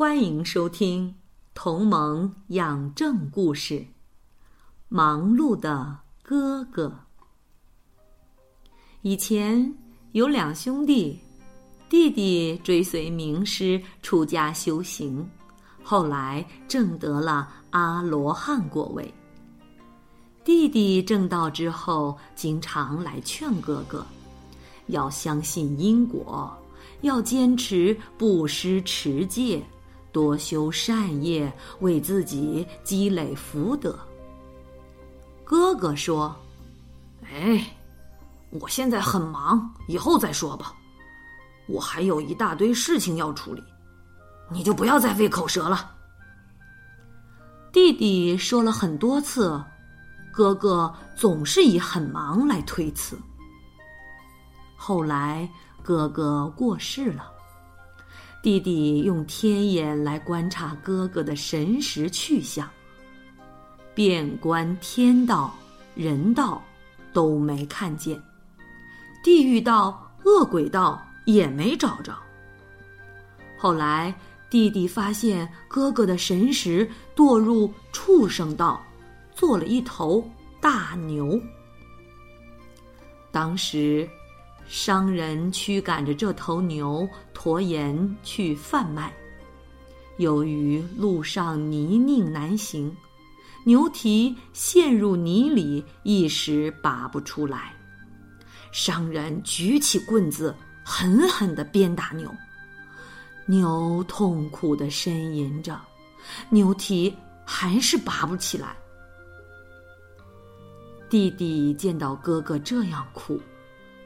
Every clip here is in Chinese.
欢迎收听《同盟养正故事》。忙碌的哥哥。以前有两兄弟，弟弟追随名师出家修行，后来证得了阿罗汉果位。弟弟证道之后，经常来劝哥哥，要相信因果，要坚持布施持戒。多修善业，为自己积累福德。哥哥说：“哎，我现在很忙，以后再说吧。我还有一大堆事情要处理，你就不要再费口舌了。”弟弟说了很多次，哥哥总是以很忙来推辞。后来哥哥过世了。弟弟用天眼来观察哥哥的神识去向，遍观天道、人道都没看见，地狱道、恶鬼道也没找着。后来弟弟发现哥哥的神识堕入畜生道，做了一头大牛。当时。商人驱赶着这头牛驮盐去贩卖，由于路上泥泞难行，牛蹄陷入泥里，一时拔不出来。商人举起棍子，狠狠的鞭打牛，牛痛苦的呻吟着，牛蹄还是拔不起来。弟弟见到哥哥这样苦。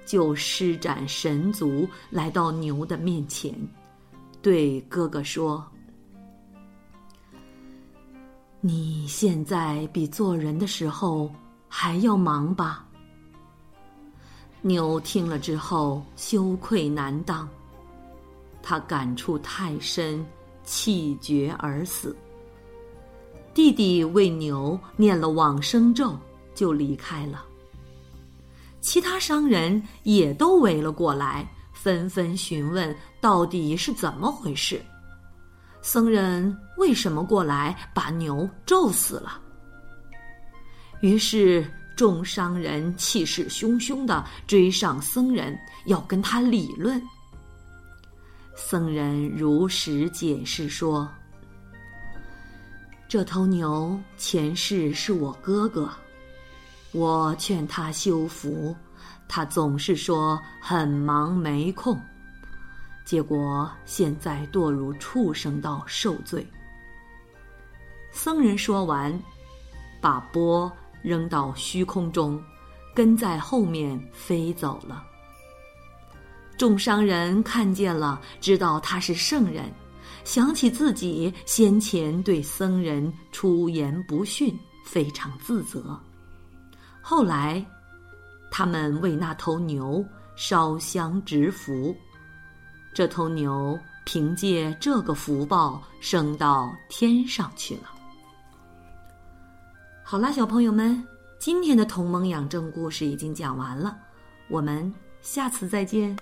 就施展神足，来到牛的面前，对哥哥说：“你现在比做人的时候还要忙吧？”牛听了之后羞愧难当，他感触太深，气绝而死。弟弟为牛念了往生咒，就离开了。其他商人也都围了过来，纷纷询问到底是怎么回事。僧人为什么过来把牛咒死了？于是众商人气势汹汹的追上僧人，要跟他理论。僧人如实解释说：“这头牛前世是我哥哥。”我劝他修福，他总是说很忙没空，结果现在堕入畜生道受罪。僧人说完，把钵扔到虚空中，跟在后面飞走了。众商人看见了，知道他是圣人，想起自己先前对僧人出言不逊，非常自责。后来，他们为那头牛烧香植福，这头牛凭借这个福报升到天上去了。好啦，小朋友们，今天的同盟养正故事已经讲完了，我们下次再见。